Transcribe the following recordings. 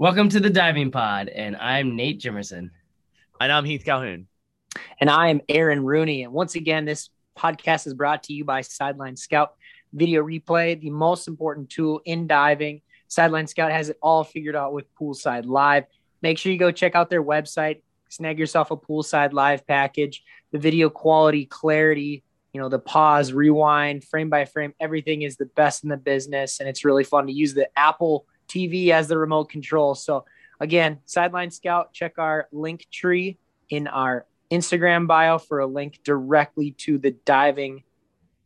Welcome to the Diving Pod, and I'm Nate Jimerson. And I'm Heath Calhoun. And I am Aaron Rooney. And once again, this podcast is brought to you by Sideline Scout Video Replay, the most important tool in diving. Sideline Scout has it all figured out with Poolside Live. Make sure you go check out their website, snag yourself a Poolside Live package. The video quality, clarity, you know, the pause, rewind, frame by frame, everything is the best in the business. And it's really fun to use the Apple TV as the remote control. So, again, Sideline Scout, check our link tree in our Instagram bio for a link directly to the diving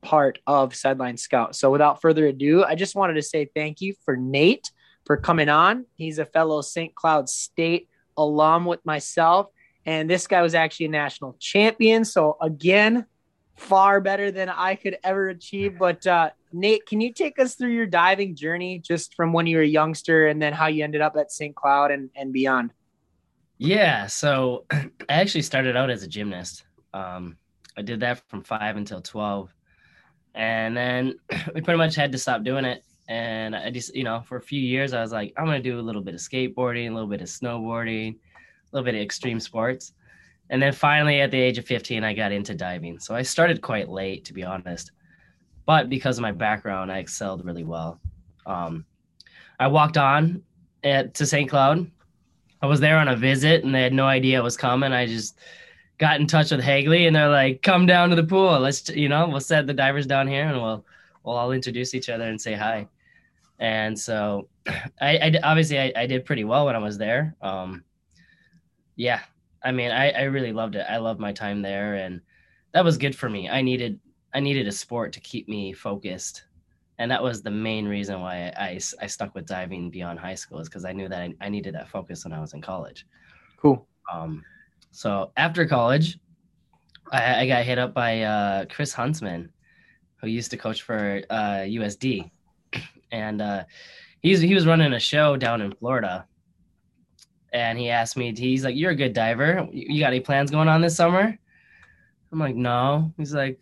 part of Sideline Scout. So, without further ado, I just wanted to say thank you for Nate for coming on. He's a fellow St. Cloud State alum with myself. And this guy was actually a national champion. So, again, far better than I could ever achieve. But uh, Nate, can you take us through your diving journey just from when you were a youngster and then how you ended up at St. Cloud and, and beyond? Yeah, so I actually started out as a gymnast. Um, I did that from five until 12. And then we pretty much had to stop doing it. And I just, you know, for a few years, I was like, I'm going to do a little bit of skateboarding, a little bit of snowboarding, a little bit of extreme sports. And then finally, at the age of 15, I got into diving. So I started quite late, to be honest. But because of my background, I excelled really well. Um, I walked on at, to St. Cloud. I was there on a visit, and they had no idea I was coming. I just got in touch with Hagley, and they're like, "Come down to the pool. Let's, you know, we'll set the divers down here, and we'll we'll all introduce each other and say hi." And so, I, I obviously I, I, did pretty well when I was there. Um, yeah, I mean, I, I really loved it. I loved my time there, and that was good for me. I needed I needed a sport to keep me focused, and that was the main reason why I, I, I stuck with diving beyond high school is because I knew that I, I, needed that focus when I was in college. Cool. Um, so after college, I, I got hit up by uh, Chris Huntsman, who used to coach for uh, USD, and uh, he's he was running a show down in Florida and he asked me, he's like, "You're a good diver. You got any plans going on this summer?" I'm like, "No." He's like,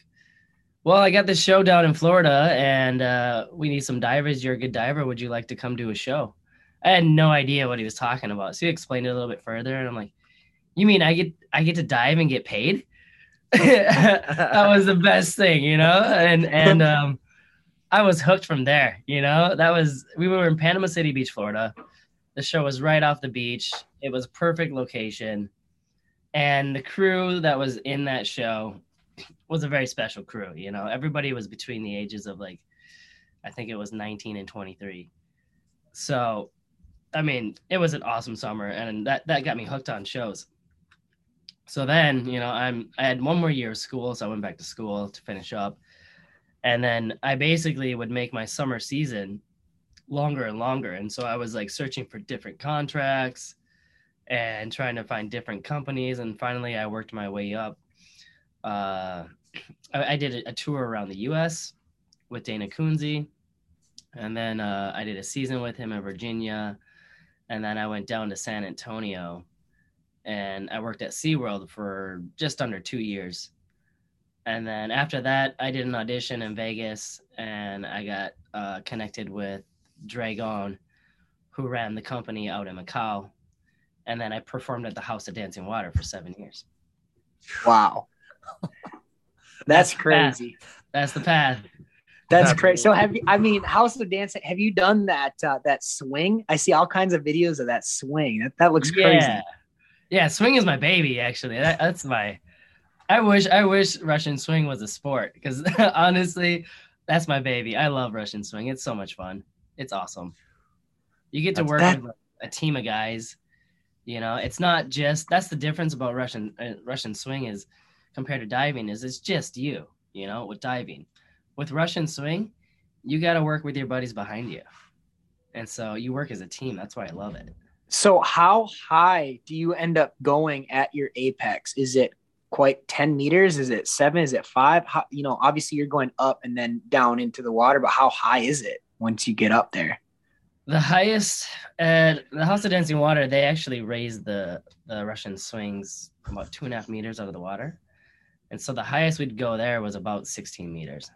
"Well, I got this show down in Florida, and uh, we need some divers. You're a good diver. Would you like to come do a show?" I had no idea what he was talking about, so he explained it a little bit further, and I'm like, "You mean I get I get to dive and get paid?" that was the best thing, you know, and and um, I was hooked from there. You know, that was we were in Panama City Beach, Florida the show was right off the beach. It was perfect location. And the crew that was in that show was a very special crew. You know, everybody was between the ages of like, I think it was 19 and 23. So, I mean, it was an awesome summer, and that that got me hooked on shows. So then, you know, I'm I had one more year of school, so I went back to school to finish up, and then I basically would make my summer season longer and longer. And so I was like searching for different contracts and trying to find different companies. And finally, I worked my way up. Uh, I, I, did a, a, tour around the US with Dana Kunze. And then uh, I did a season with him in Virginia. And then I went down to San Antonio and I worked at SeaWorld for just under two years. And then after that, I did an audition in Vegas and I got uh, connected with Dragone, who ran the company out in Macau. And then I performed at the House of Dancing Water for seven years. Wow. That's, That's crazy. That's the path. That's crazy. So have you? I mean, House of Dancing. Have you done that? Uh, that swing? I see all kinds of videos of that swing. That that looks crazy. Yeah, yeah. Swing is my baby. Actually, that, that's my. I wish I wish Russian swing was a sport because honestly, that's my baby. I love Russian swing. It's so much fun. It's awesome. You get to work that... with a team of guys. You know, it's not just that's the difference about Russian uh, Russian swing is compared to diving is it's just you. You know, with diving, with Russian swing, you got to work with your buddies behind you, and so you work as a team. That's why I love it. So, how high do you end up going at your apex? Is it quite 10 meters? Is it seven? Is it five? How, you know, obviously you're going up and then down into the water, but how high is it? once you get up there? The highest at the House of Dancing Water, they actually raised the the Russian swings about two and a half meters out of the water, and so the highest we'd go there was about 16 meters.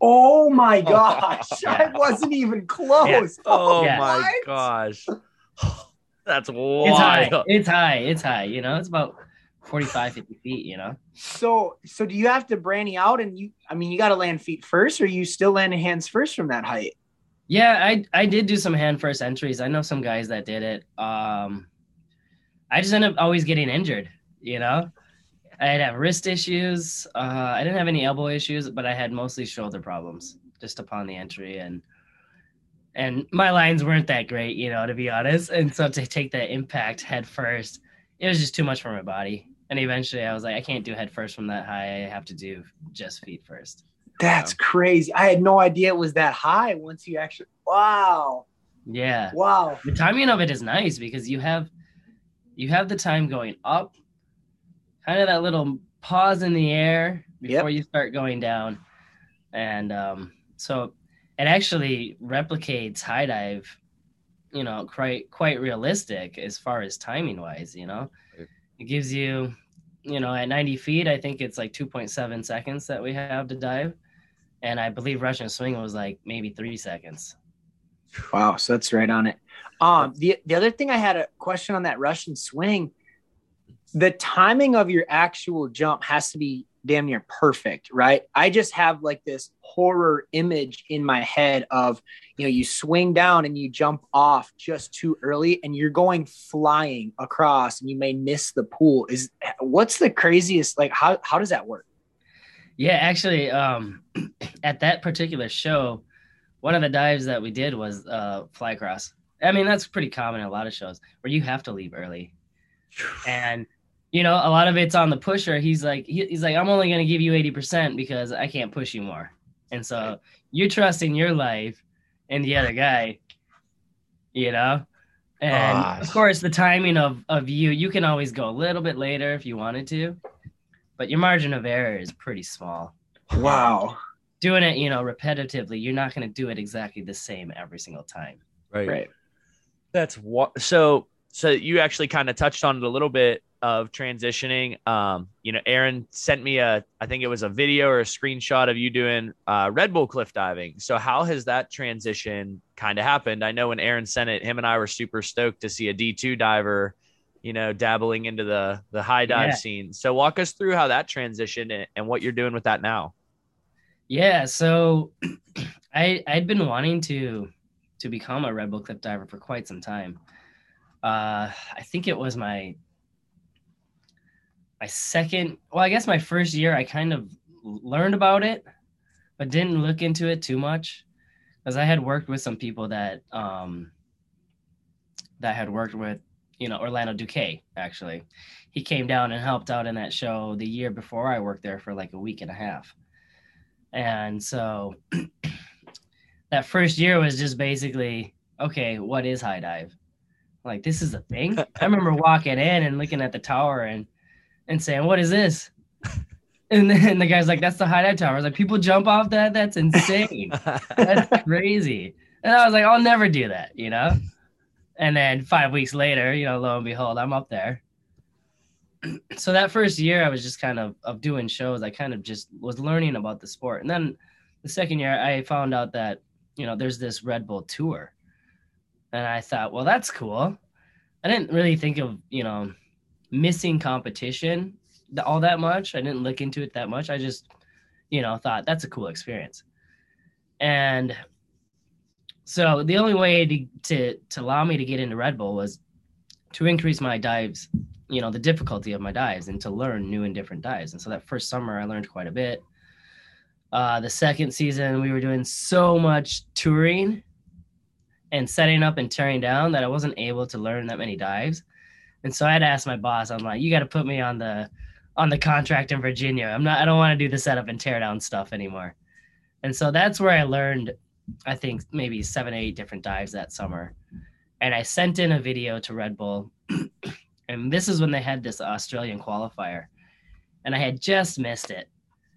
Oh my gosh! yeah. I wasn't even close. Yeah. Oh yeah. my gosh! That's It's high. wild. It's high. It's high. You know, it's about 45, 50 feet, you know? So, so do you have to barani out and you? I mean, you got to land feet first, or you still landing hands first from that height? Yeah, I I did do some hand first entries. I know some guys that did it. Um, I just end up always getting injured. You know, I'd have wrist issues. Uh, I didn't have any elbow issues, but I had mostly shoulder problems just upon the entry, and and my lines weren't that great, you know, to be honest. And so to take that impact head first, it was just too much for my body. And eventually, I was like, I can't do head first from that high. I have to do just feet first. That's crazy. I had no idea it was that high. Once you actually, wow, Yeah. wow. the timing of it is nice because you have you have the time going up kind of that little pause in the air before you start going down. And um, so it actually replicates high dive you know quite quite realistic as far as timing wise you know? It gives you you know at 90 feet i think it's like 2.7 seconds that we have to dive. And i believe russian swing was like maybe three seconds. Wow, so that's right on it. Um, the the other thing I had a question on that Russian swing, the timing of your actual jump has to be damn near perfect, right? I just have like this horror image in my head of you know you swing down and you jump off just too early and you're going flying across and you may miss the pool. Is what's the craziest like how how does that work? Yeah, actually, um, at that particular show, one of the dives that we did was uh, fly cross. I mean, that's pretty common in a lot of shows where you have to leave early, and you know, a lot of it's on the pusher. He's like, he, he's like, I'm only going to give you eighty percent because I can't push you more, and so you're trusting your life and the other guy, you know. And Ah. of course, the timing of of you, you can always go a little bit later if you wanted to, but your margin of error is pretty small Wow. doing it, you know, repetitively, you're not going to do it exactly the same every single time. Right. Right. That's what. So, so you actually kind of touched on it a little bit of transitioning. Um, you know, Aaron sent me a, I think it was a video or a screenshot of you doing uh, Red Bull cliff diving. So, how has that transition kind of happened? I know when Aaron sent it, him and I were super stoked to see a D two diver, you know, dabbling into the the high dive Yeah. scene. So, walk us through how that transitioned and, and what you're doing with that now. Yeah, so I I'd been wanting to to become a Red Bull cliff diver for quite some time. Uh, I think it was my my second, well, I guess my first year. I kind of learned about it, but didn't look into it too much because I had worked with some people that um that had worked with you know Orlando Duque actually. He came down and helped out in that show the year before I worked there for like a week and a half. And so that first year was just basically, okay, what is high dive? Like this is a thing. I remember walking in and looking at the tower and and saying, "What is this?" And then the guy's like, "That's the high dive tower." I was like, "People jump off that? That's insane. That's crazy." And I was like, "I'll never do that," you know. And then five weeks later, you know, lo and behold, I'm up there. So that first year, I was just kind of of doing shows. I kind of just was learning about the sport, and then the second year, I found out that you know there's this Red Bull tour, and I thought, well, that's cool. I didn't really think of you know missing competition all that much. I didn't look into it that much. I just you know thought that's a cool experience, and so the only way to to to allow me to get into Red Bull was to increase my dives, you know, the difficulty of my dives, and to learn new and different dives. And so that first summer, I learned quite a bit. Uh, the second season, we were doing so much touring and setting up and tearing down that I wasn't able to learn that many dives. And so I had to ask my boss, I'm like, you got to put me on the on the contract in Virginia. I'm not I don't want to do the setup and tear down stuff anymore. And so that's where I learned I think maybe 7 or 8 different dives that summer. And I sent in a video to Red Bull. and this is when they had this Australian qualifier. And I had just missed it.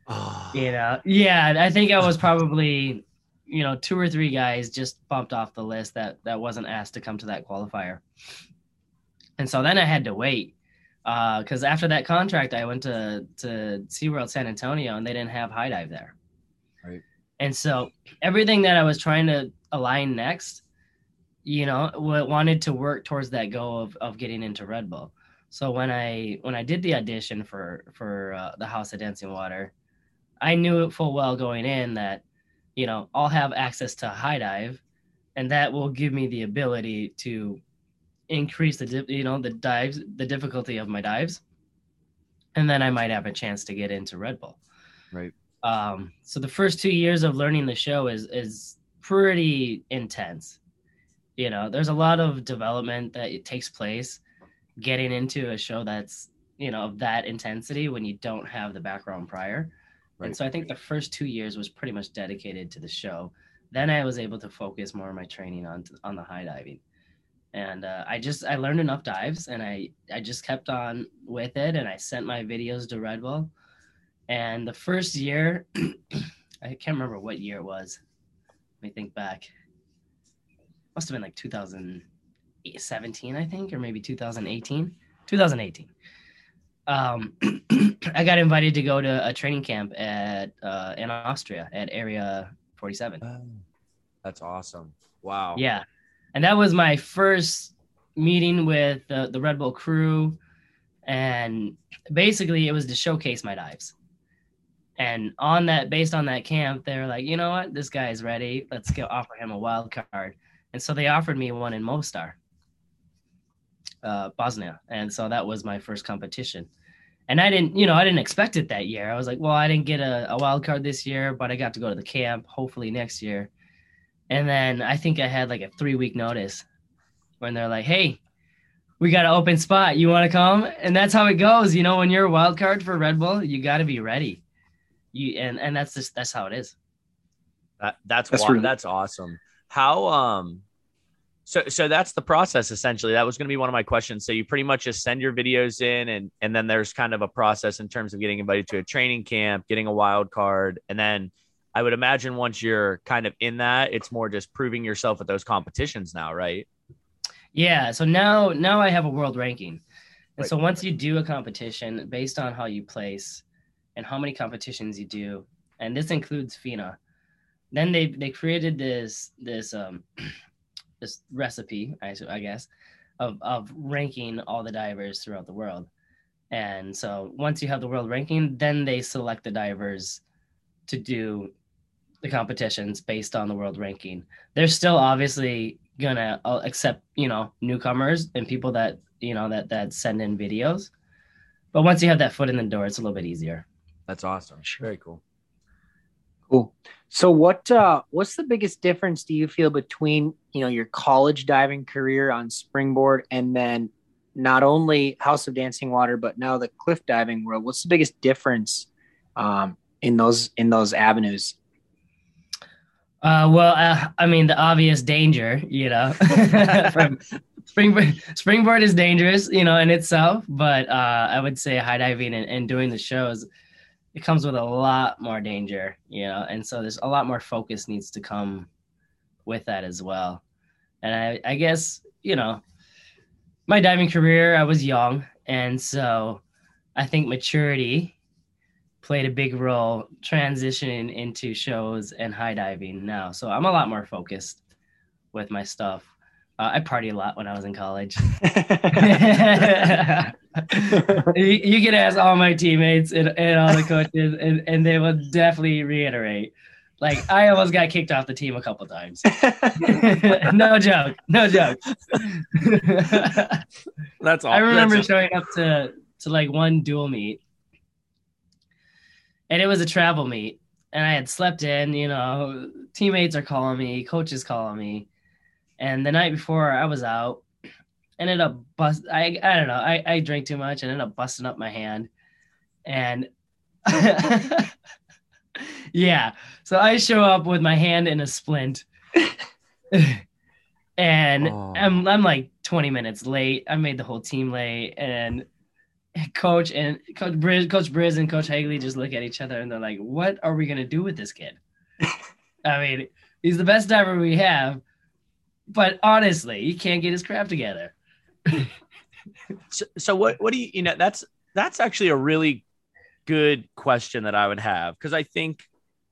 Ah. You know, yeah, I think I was probably, you know, two or three guys just bumped off the list that that wasn't asked to come to that qualifier. And so then I had to wait because after that contract, I went to to SeaWorld San Antonio and they didn't have high dive there. Right. And so everything that I was trying to align next you know, wanted to work towards that goal of, of getting into Red Bull. So when I when I did the audition for for uh, the House of Dancing Water, I knew it full well going in that, you know, I'll have access to high dive, and that will give me the ability to increase the you know the dives the difficulty of my dives, and then I might have a chance to get into Red Bull. Right. Um, so the first two years of learning the show is is pretty intense. You know, there's a lot of development that it takes place getting into a show that's you know of that intensity when you don't have the background prior. Right. And so I think the first two years was pretty much dedicated to the show. Then I was able to focus more of my training on on the high diving, and uh, I just I learned enough dives, and I I just kept on with it, and I sent my videos to Red Bull. And the first year, I can't remember what year it was. Let me think back. Must have been like 2017, I think, or maybe 2018. 2018. Um, I got invited to go to a training camp at uh, in Austria at Area 47. That's awesome. Wow. Yeah, and that was my first meeting with the, the Red Bull crew, and basically it was to showcase my dives. And on that, based on that camp, they were like, you know what, this guy's ready. Let's go offer him a wild card. And so they offered me one in Mostar, uh, Bosnia, and so that was my first competition. And I didn't, you know, I didn't expect it that year. I was like, well, I didn't get a, a wild card this year, but I got to go to the camp. Hopefully next year. And then I think I had like a three week notice when they're like, hey, we got an open spot. You want to come? And that's how it goes. You know, when you're a wild card for Red Bull, you got to be ready. You and and that's just that's how it is. That, that's That's wa- that's awesome. How um so so that's the process essentially. That was going to be one of my questions. So you pretty much just send your videos in and and then there's kind of a process in terms of getting invited to a training camp, getting a wild card, and then I would imagine once you're kind of in that, it's more just proving yourself at those competitions now, right? Yeah. So now now I have a world ranking. And Right. so once you do a competition based on how you place and how many competitions you do, and this includes FINA, then they they created this this um this recipe, I, I guess, of of ranking all the divers throughout the world. And so once you have the world ranking, then they select the divers to do the competitions based on the world ranking. They're still obviously gonna uh, accept you know newcomers and people that you know that that send in videos. But once you have that foot in the door, it's a little bit easier. That's awesome. Very cool. Cool. So what uh what's the biggest difference do you feel between, you know, your college diving career on springboard and then not only House of Dancing Water but now the cliff diving world? What's the biggest difference um in those in those avenues? Uh, well, uh, I mean, the obvious danger, you know, from springboard. Springboard is dangerous, you know, in itself. But uh, I would say high diving and, and doing the shows, it comes with a lot more danger, you know, and so there's a lot more focus needs to come with that as well. And I, I guess, you know, my diving career, I was young, and so I think maturity played a big role transitioning into shows and high diving now. So I'm a lot more focused with my stuff. Uh, I party a lot when I was in college. you, you can ask all my teammates and, and all the coaches, and, and they will definitely reiterate. Like I almost got kicked off the team a couple times. no joke, no joke. That's all. I remember That's showing up to to like one dual meet, and it was a travel meet, and I had slept in. You know, teammates are calling me, coaches calling me, and the night before I was out, ended up bust. I I don't know. I I drank too much and ended up busting up my hand, and yeah. So I show up with my hand in a splint. and Oh. I'm I'm like 20 minutes late. I made the whole team late, and coach and coach Briz, coach Briz and coach Hagley just look at each other and they're like, "What are we gonna do with this kid?" I mean, he's the best diver we have, but honestly, he can't get his crap together. so, so what what do you you know that's that's actually a really good question that I would have because I think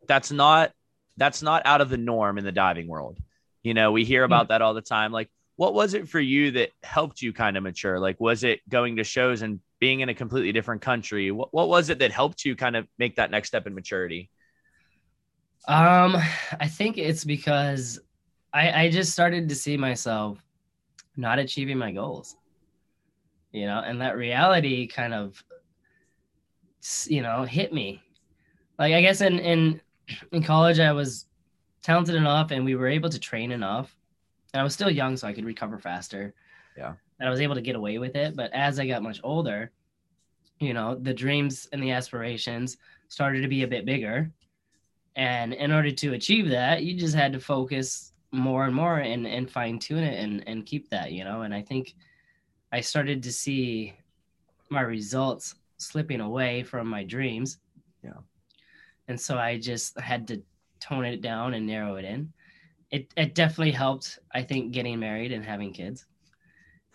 that's not that's not out of the norm in the diving world. You know, we hear about hmm. that all the time. Like, what was it for you that helped you kind of mature? Like, was it going to shows and being in a completely different country? What, what was it that helped you kind of make that next step in maturity? Um, I think it's because I, I just started to see myself not achieving my goals, you know, and that reality kind of, you know, hit me. Like, I guess in, in, in college, I was talented enough and we were able to train enough. And I was still young, so I could recover faster. Yeah. And I was able to get away with it. But as I got much older, you know, the dreams and the aspirations started to be a bit bigger. And in order to achieve that, you just had to focus more and more and, and fine tune it and, and keep that, you know. And I think I started to see my results slipping away from my dreams. Yeah. And so I just had to tone it down and narrow it in. It it definitely helped, I think, getting married and having kids.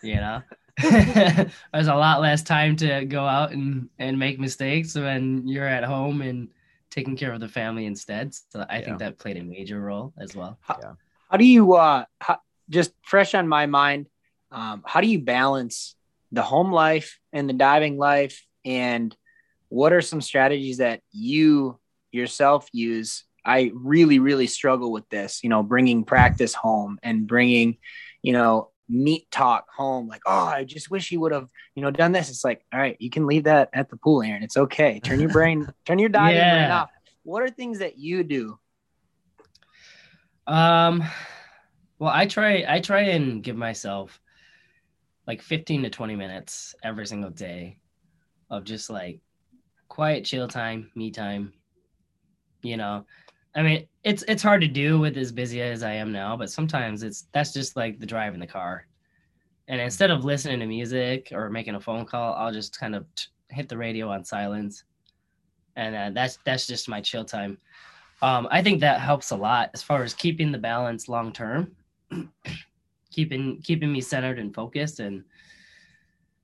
You know. There's a lot less time to go out and, and make mistakes when you're at home and taking care of the family instead. So I yeah. think that played a major role as well. How, yeah. how do you uh how, just fresh on my mind, um, how do you balance the home life and the diving life and what are some strategies that you yourself use I really, really struggle with this, you know, bringing practice home and bringing, you know, meet talk home. Like, oh, I just wish you would have, you know, done this. It's like, all right, you can leave that at the pool, Aaron. It's okay. Turn your brain, turn your diving yeah. brain off. What are things that you do? Um, well, I try, I try and give myself like 15 to 20 minutes every single day of just like quiet, chill time, me time, you know, I mean, it's it's hard to do with as busy as I am now, but sometimes it's that's just like the drive in the car. And instead of listening to music or making a phone call, I'll just kind of t- hit the radio on silence, and uh, that's that's just my chill time. Um, I think that helps a lot as far as keeping the balance long term, keeping keeping me centered and focused, and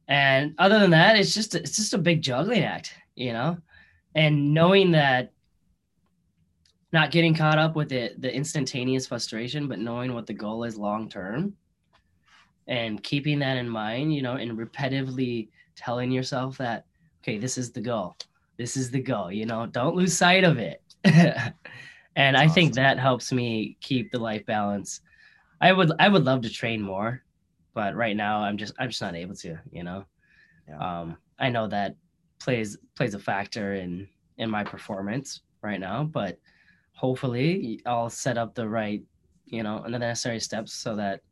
and other than that, it's just it's just a big juggling act, you know, and knowing that not getting caught up with it the instantaneous frustration but knowing what the goal is long term. And keeping that in mind you know and repetitively telling yourself that okay this is the goal. This is the goal you know don't lose sight of it. And That's i awesome. think that helps me keep the life balance. I would i would love to train more but right now i'm just i'm just not able to you know. Yeah. um i know that plays plays a factor in in my performance right now but hopefully I'll set up the right, you know, and the necessary steps so that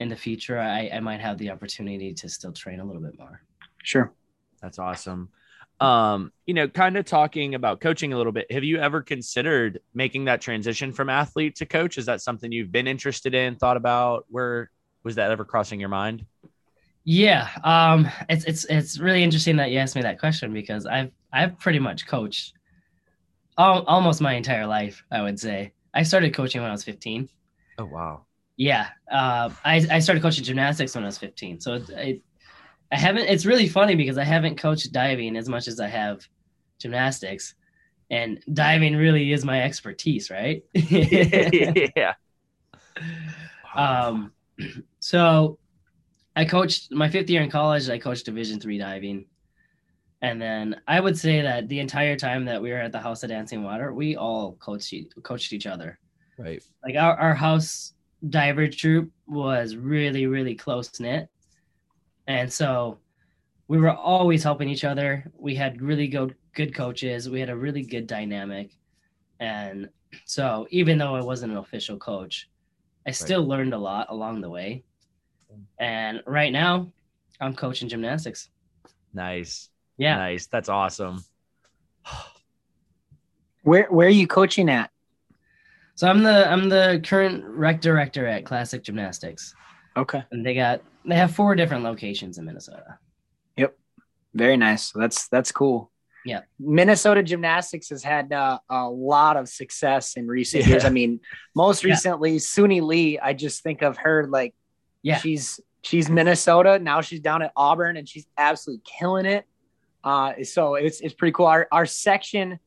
in the future I, I might have the opportunity to still train a little bit more. Sure. That's awesome. Um, you know, kind of talking about coaching a little bit. Have you ever considered making that transition from athlete to coach? Is that something you've been interested in, thought about? Where was that ever crossing your mind? Yeah, um, it's it's it's really interesting that you asked me that question because I've I've pretty much coached almost my entire life, I would say. I started coaching when I was 15. Oh wow. Yeah, uh, I I started coaching gymnastics when I was 15. So it, it, I haven't. It's really funny because I haven't coached diving as much as I have gymnastics, and diving really is my expertise, right? yeah. Um. So, I coached my fifth year in college. I coached Division three diving. And then I would say that the entire time that we were at the House of Dancing Water, we all coached coached each other. Right. Like our, our house diver troop was really, really close knit. And so we were always helping each other. We had really good good coaches. We had a really good dynamic. And so even though I wasn't an official coach, I still right. learned a lot along the way. Mm. And right now I'm coaching gymnastics. Nice. Yeah. Nice. That's awesome. where where are you coaching at? So I'm the I'm the current rec director at Classic Gymnastics. Okay. And they got they have four different locations in Minnesota. Yep. Very nice. That's that's cool. Yeah. Minnesota Gymnastics has had uh, a lot of success in recent yeah. years. I mean, most recently, yeah. Suni Lee, I just think of her like, yeah, she's she's Minnesota. Now she's down at Auburn and she's absolutely killing it. Uh, so it's it's pretty cool. Our our section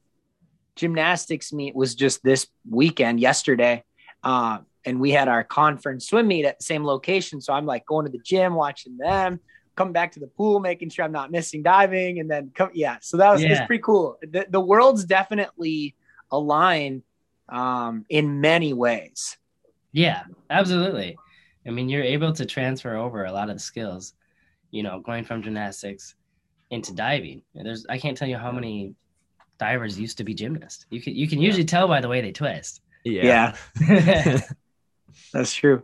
gymnastics meet was just this weekend, yesterday. Uh, and we had our conference swim meet at the same location. So I'm like going to the gym, watching them, coming back to the pool, making sure I'm not missing diving, and then come. Yeah, so that was Yeah. it's pretty cool. The, the worlds definitely align um, in many ways. Yeah, absolutely. I mean, you're able to transfer over a lot of the skills, you know, going from gymnastics into diving. There's I can't tell you how many divers used to be gymnasts. You can you can usually tell by the way they twist. Yeah, that's true.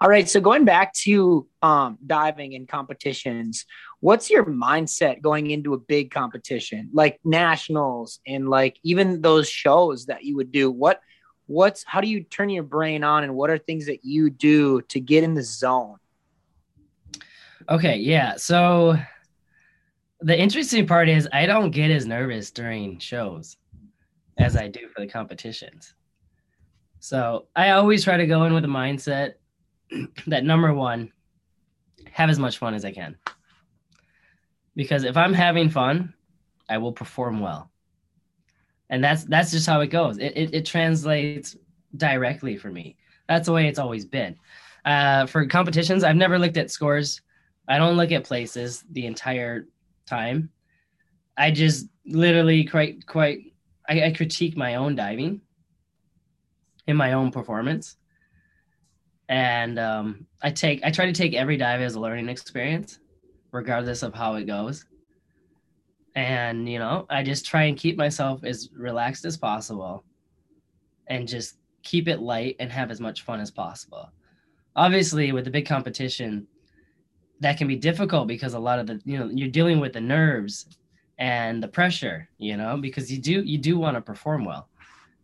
All right, so going back to um, diving and competitions, what's your mindset going into a big competition like nationals and like even those shows that you would do? What what's how do you turn your brain on and what are things that you do to get in the zone? Okay, yeah. So the interesting part is I don't get as nervous during shows as I do for the competitions. So I always try to go in with a mindset that number one, have as much fun as I can. Because if I'm having fun, I will perform well. And that's that's just how it goes. It it, it translates directly for me. That's the way it's always been. Uh, for competitions, I've never looked at scores. I don't look at places the entire time. I just literally quite quite I, I critique my own diving in my own performance. And um, I take I try to take every dive as a learning experience, regardless of how it goes. And you know, I just try and keep myself as relaxed as possible and just keep it light and have as much fun as possible. Obviously, with the big competition, that can be difficult because a lot of the you know you're dealing with the nerves and the pressure you know because you do you do want to perform well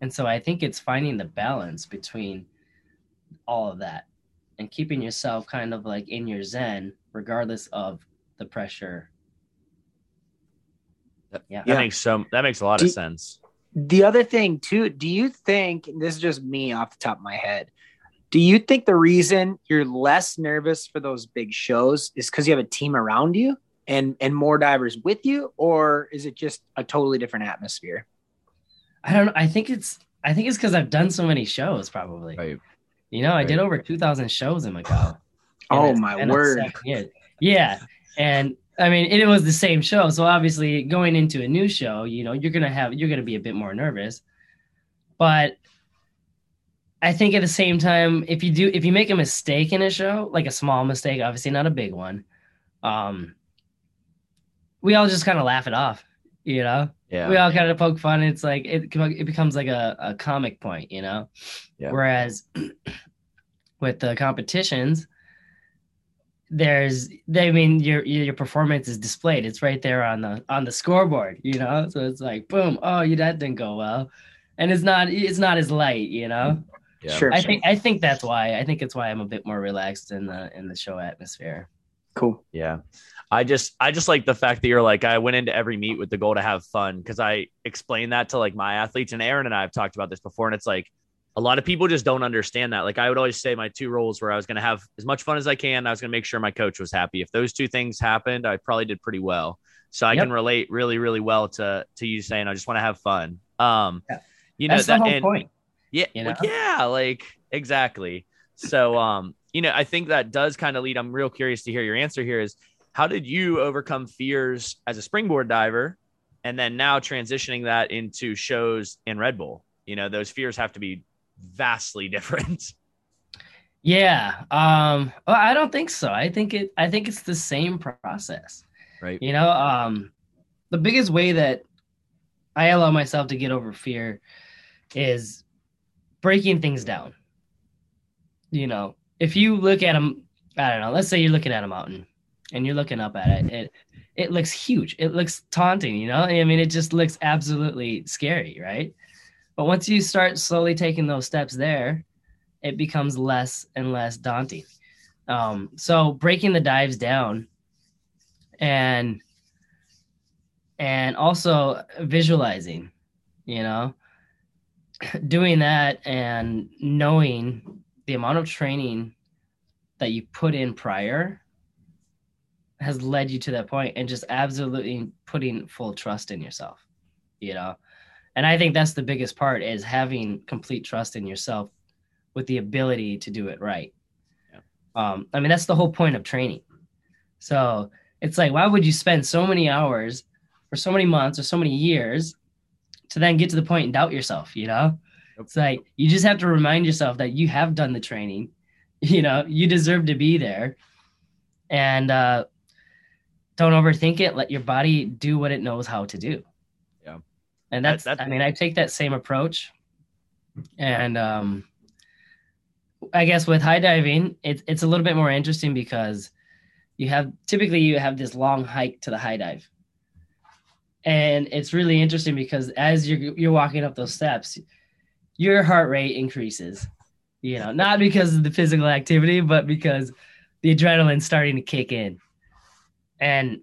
and so i think it's finding the balance between all of that and keeping yourself kind of like in your zen regardless of the pressure yeah That Yeah. makes so that makes a lot Do- of sense. The other thing too, do you think this is just me off the top of my head? Do you think the reason you're less nervous for those big shows is because you have a team around you and and more divers with you, or is it just a totally different atmosphere? i don't know i think it's i think it's because i've done so many shows probably Right. you know i did over 2000 shows in macau Oh, it's my word. Yeah. And I mean, it was the same show. So obviously going into a new show, you know, you're going to have, you're going to be a bit more nervous. But I think at the same time, if you do, if you make a mistake in a show, like a small mistake, obviously not a big one, um, we all just kind of laugh it off, you know? Yeah. we all kind of poke fun. It's like it it becomes like a, a comic point, you know. Yeah. Whereas with the competitions, there's they I mean your your performance is displayed. It's right there on the on the scoreboard, you know. So it's like boom, oh, you that didn't go well, and it's not it's not as light, you know. Yeah. Sure. I think I think that's why I think it's why I'm a bit more relaxed in the in the show atmosphere. Cool. Yeah. I just I just like the fact that you're like I went into every meet with the goal to have fun because I explain that to like my athletes and Aaron and I have talked about this before and it's like a lot of people just don't understand that. Like I would always say my two roles where I was going to have as much fun as I can. I was going to make sure my coach was happy. If those two things happened, I probably did pretty well. So I Yep. can relate really really well to to you saying I just want to have fun. Um Yeah. you know That's that the whole and- point. Yeah, You know? yeah, like exactly. So, um, you know, I think that does kind of lead. I'm real curious to hear your answer here. Is how did you overcome fears as a springboard diver, and then now transitioning that into shows in Red Bull? You know, those fears have to be vastly different. Yeah. Um well, I don't think so. I think it I think it's the same process. Right. You know, um the biggest way that I allow myself to get over fear is breaking things down. You know, if you look at them, I don't know, let's say you're looking at a mountain and you're looking up at it, it it looks huge. It looks taunting, you know? I mean, it just looks absolutely scary, right? But once you start slowly taking those steps there, it becomes less and less daunting. Um, so breaking the dives down and and also visualizing, you know, doing that and knowing the amount of training that you put in prior has led you to that point and just absolutely putting full trust in yourself, you know. And I think that's the biggest part is having complete trust in yourself with the ability to do it right. Yeah. Um, I mean, that's the whole point of training. So it's like, why would you spend so many hours for so many months or so many years to then get to the point and doubt yourself, you know? Yep. It's like you just have to remind yourself that you have done the training, you know, you deserve to be there. And uh, don't overthink it. Let your body do what it knows how to do. Yeah. And that's, that, I mean, I take that same approach. And um, I guess with high diving, it, it's a little bit more interesting because you have typically you have this long hike to the high dive. And it's really interesting because as you're you're walking up those steps, your heart rate increases. You know, not because of the physical activity, but because the adrenaline's starting to kick in. And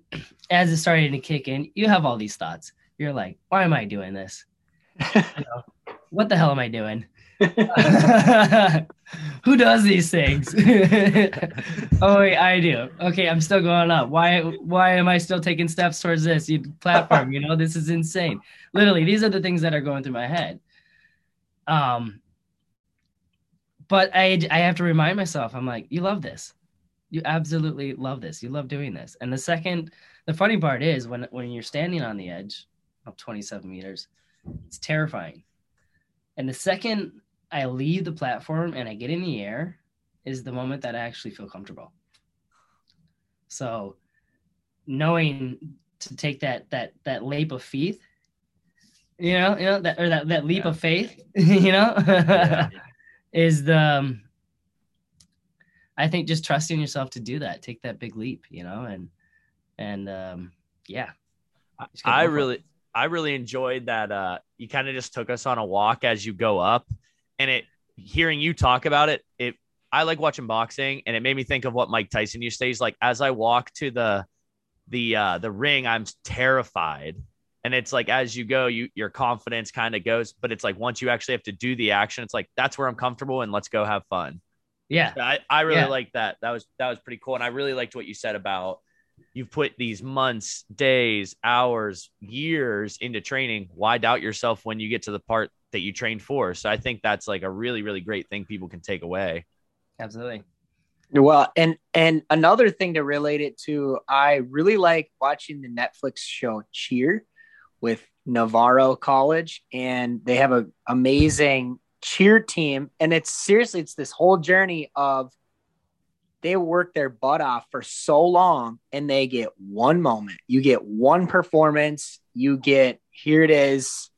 as it's starting to kick in, you have all these thoughts. You're like, why am I doing this? you know, what the hell am I doing? Who does these things? oh wait, I do. Okay, I'm still going up. Why why am I still taking steps towards this you, platform? You know, this is insane. Literally, these are the things that are going through my head. Um but I I have to remind myself, I'm like, you love this. You absolutely love this. You love doing this. And the second the funny part is when when you're standing on the edge of 27 meters, it's terrifying. And the second I leave the platform and I get in the air is the moment that I actually feel comfortable. So knowing to take that that that leap of faith, you know, you know that or that that leap yeah. of faith, you know, yeah. is the um, I think just trusting yourself to do that, take that big leap, you know, and and um, yeah. I really I really enjoyed that uh you kind of just took us on a walk as you go up and it hearing you talk about it, it I like watching boxing, and it made me think of what Mike Tyson used to say. He's like, as I walk to the the uh, the ring, I'm terrified, and it's like as you go, you your confidence kind of goes, but it's like once you actually have to do the action, it's like that's where I'm comfortable, and let's go have fun. Yeah, I, I really yeah. like that. That was that was pretty cool, and I really liked what you said about you've put these months, days, hours, years into training. Why doubt yourself when you get to the part that you trained for. So I think that's like a really, really great thing people can take away. Absolutely. Well, and and another thing to relate it to, I really like watching the Netflix show Cheer with Navarro College, and they have an amazing cheer team. And it's seriously, it's this whole journey of they work their butt off for so long and they get one moment. You get one performance. You get here it is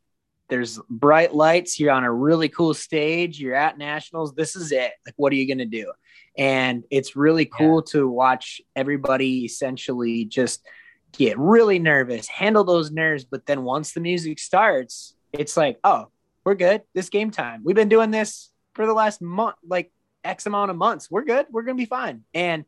there's bright lights you're on a really cool stage you're at nationals this is it. Like what are you going to do? And it's really cool yeah. to watch everybody essentially just get really nervous handle those nerves but then once the music starts it's like oh we're good. This game time. We've been doing this for the last month like x amount of months. We're good. We're going to be fine. And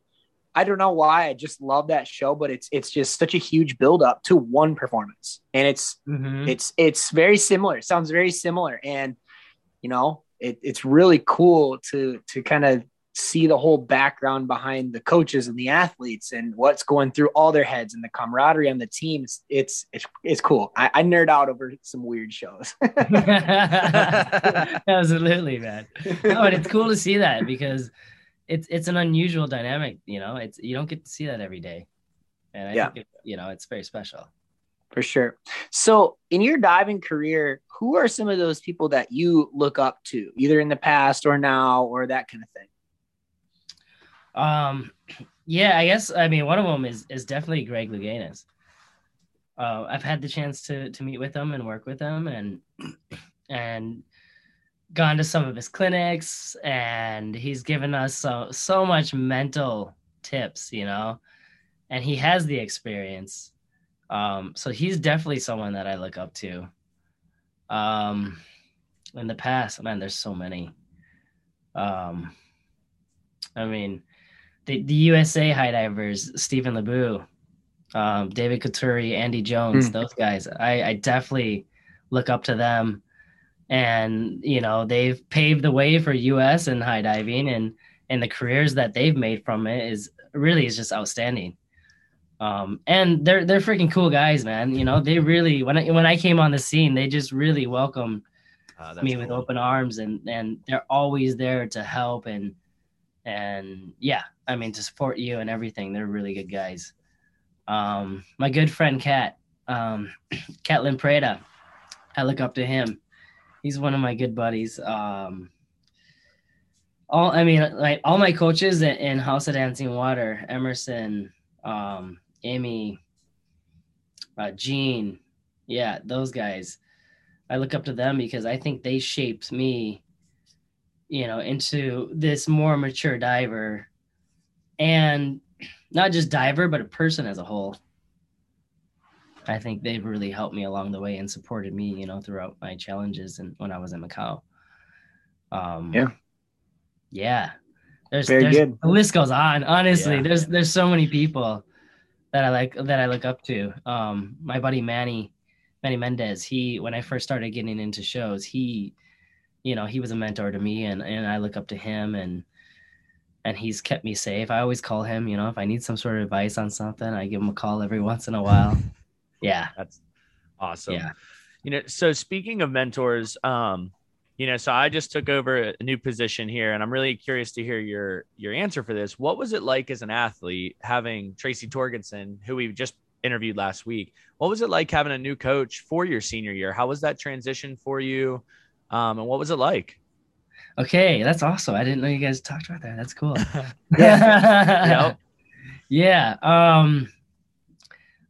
I don't know why. I just love that show, but it's it's just such a huge build up to one performance, and it's mm-hmm. it's it's very similar. It sounds very similar, and you know, it, it's really cool to to kind of see the whole background behind the coaches and the athletes and what's going through all their heads and the camaraderie on the team. It's it's it's, cool. I, I nerd out over some weird shows. Absolutely, man. No, and it's cool to see that because it's it's an unusual dynamic. You know, it's you don't get to see that every day, and I yeah. think it, you know it's very special. For sure. So, in your diving career, who are some of those people that you look up to, either in the past or now, or that kind of thing? Um, yeah, I guess I mean one of them is is definitely Greg Louganis. Uh, I've had the chance to to meet with him and work with him, and and gone to some of his clinics and he's given us so so much mental tips you know? And he has the experience. Um so he's definitely someone that i look up to. Um in the past man there's so many. Um i mean the, the usa high divers Steven LoBue um David Colturi, andy jones mm. those guys i i definitely look up to them and you know they've paved the way for us and high diving and and the careers that they've made from it is really is just outstanding. Um and they're they're freaking cool guys man. You know they really when I when I came on the scene they just really welcomed Uh, me with open arms and and they're always there to help and and yeah i mean to support you and everything. They're really good guys. Um my good friend kat um Catalin Preda i look up to him he's one of my good buddies. Um all i mean like all my coaches in, in house of dancing water emerson um amy uh gene yeah those guys. I look up to them because I think they shaped me, you know, into this more mature diver. And not just diver, but a person as a whole. I think they've really helped me along the way and supported me, you know, throughout my challenges and when I was in Macau. Um, yeah, yeah. There's, Very there's good. the list goes on. Honestly, Yeah. there's there's so many people that I like that I look up to. Um, my buddy Manny, Manny Mendez. He when I first started getting into shows, he, you know, he was a mentor to me, and and I look up to him, and and he's kept me safe. I always call him, you know, if I need some sort of advice on something, I give him a call every once in a while. Yeah, That's awesome. yeah. You know, so speaking of mentors, um, you know, so I just took over a new position here, and I'm really curious to hear your your answer for this. What was it like as an athlete having Tracy Torgensen, who we just interviewed last week? What was it like having a new coach for your senior year? How was that transition for you? Um, and what was it like? Okay, that's awesome. I didn't know you guys talked about that. That's cool. Yep. yeah. Um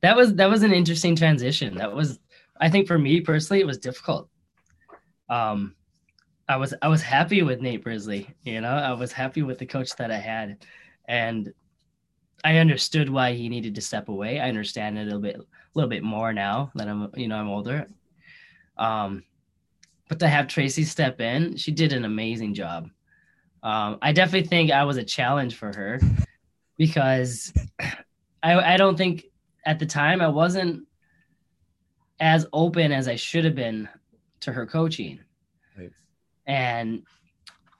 that was that was an interesting transition. That was I think for me personally it was difficult. Um I was I was happy with Nate Brisley, you know. I was happy with the coach that I had and I understood why he needed to step away. I understand it a little bit a little bit more now that I'm you know I'm older. Um but to have Tracy step in, she did an amazing job. Um, I definitely think I was a challenge for her because I, I don't think at the time I wasn't as open as I should have been to her coaching. Right. And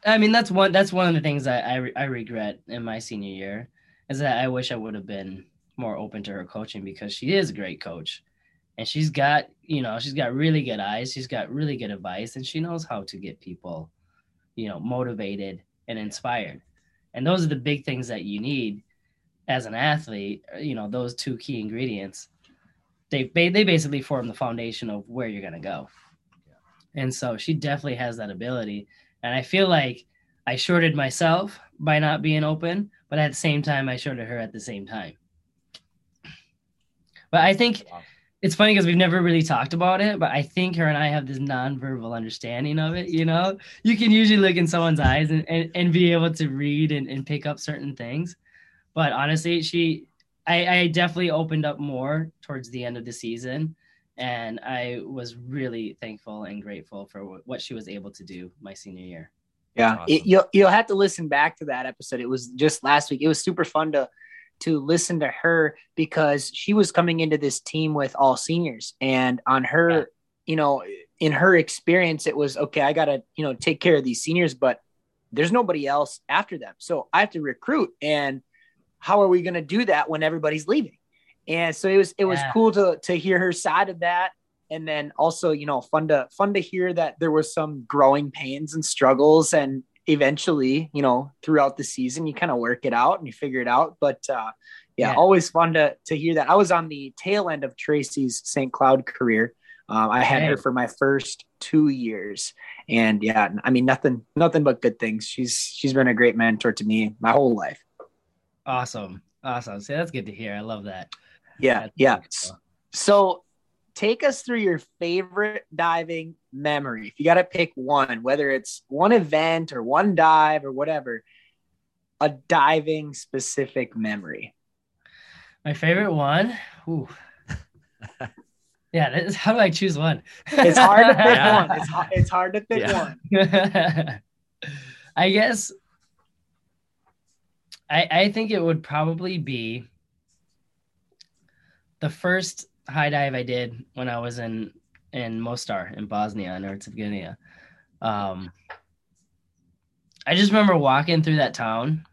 I mean that's one that's one of the things that I re- I regret in my senior year is that I wish I would have been more open to her coaching because she is a great coach and she's got you know she's got really good eyes she's got really good advice and she knows how to get people you know motivated and inspired and those are the big things that you need as an athlete uh, you know those two key ingredients they they, basically form the foundation of where you're going to go and so she definitely has that ability and i feel like i shorted myself by not being open but at the same time i shorted her at the same time but i think Wow. it's funny because we've never really talked about it, but I think her and I have this nonverbal understanding of it. You know, you can usually look in someone's eyes and, and, and be able to read and, and pick up certain things. But honestly, she, I, I definitely opened up more towards the end of the season. And I was really thankful and grateful for wh- what she was able to do my senior year. Yeah, Awesome. it, you'll you'll have to listen back to that episode. It was just last week. It was super fun to to listen to her because she was coming into this team with all seniors, and on her, Yeah. you know, in her experience, it was okay. I gotta you know take care of these seniors, but there's nobody else after them, so I have to recruit. And how are we going to do that when everybody's leaving? And so it was it was Yeah. cool to to hear her side of that. And then also you know fun to fun to hear that there was some growing pains and struggles. And eventually you know throughout the season you kind of work it out and you figure it out. But uh yeah, Yeah. always fun to to hear that. I was on the tail end of tracy's st cloud career. Um, i had her for my first two years. And yeah i mean nothing nothing but good things. She's she's been a great mentor to me my whole life Awesome. Awesome. See, that's good to hear. I love that. yeah That's yeah cool. So take us through your favorite diving memory. If you got to pick one, whether it's one event or one dive or whatever, a diving specific memory. My favorite one. Ooh. yeah. that is- How do I choose one? It's hard to pick Yeah. one. It's, hard, it's hard to pick Yeah. one. I guess I I think it would probably be the first high dive I did when I was in in Mostar in Bosnia and Herzegovina. Um, I just remember walking through that town,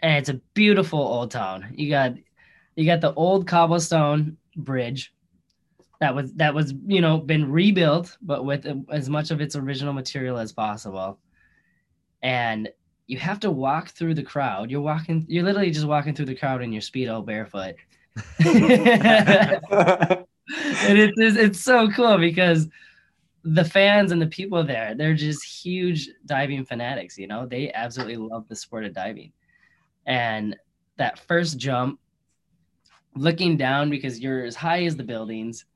and it's a beautiful old town. You got you got the old cobblestone bridge that was that was you know been rebuilt, but with as much of its original material as possible. And you have to walk through the crowd. You're walking. You're literally just walking through the crowd in your speedo, barefoot. and it's, it's it's so cool because the fans and the people there, they're just huge diving fanatics. You know, they absolutely love the sport of diving. And that first jump, looking down because you're as high as the buildings,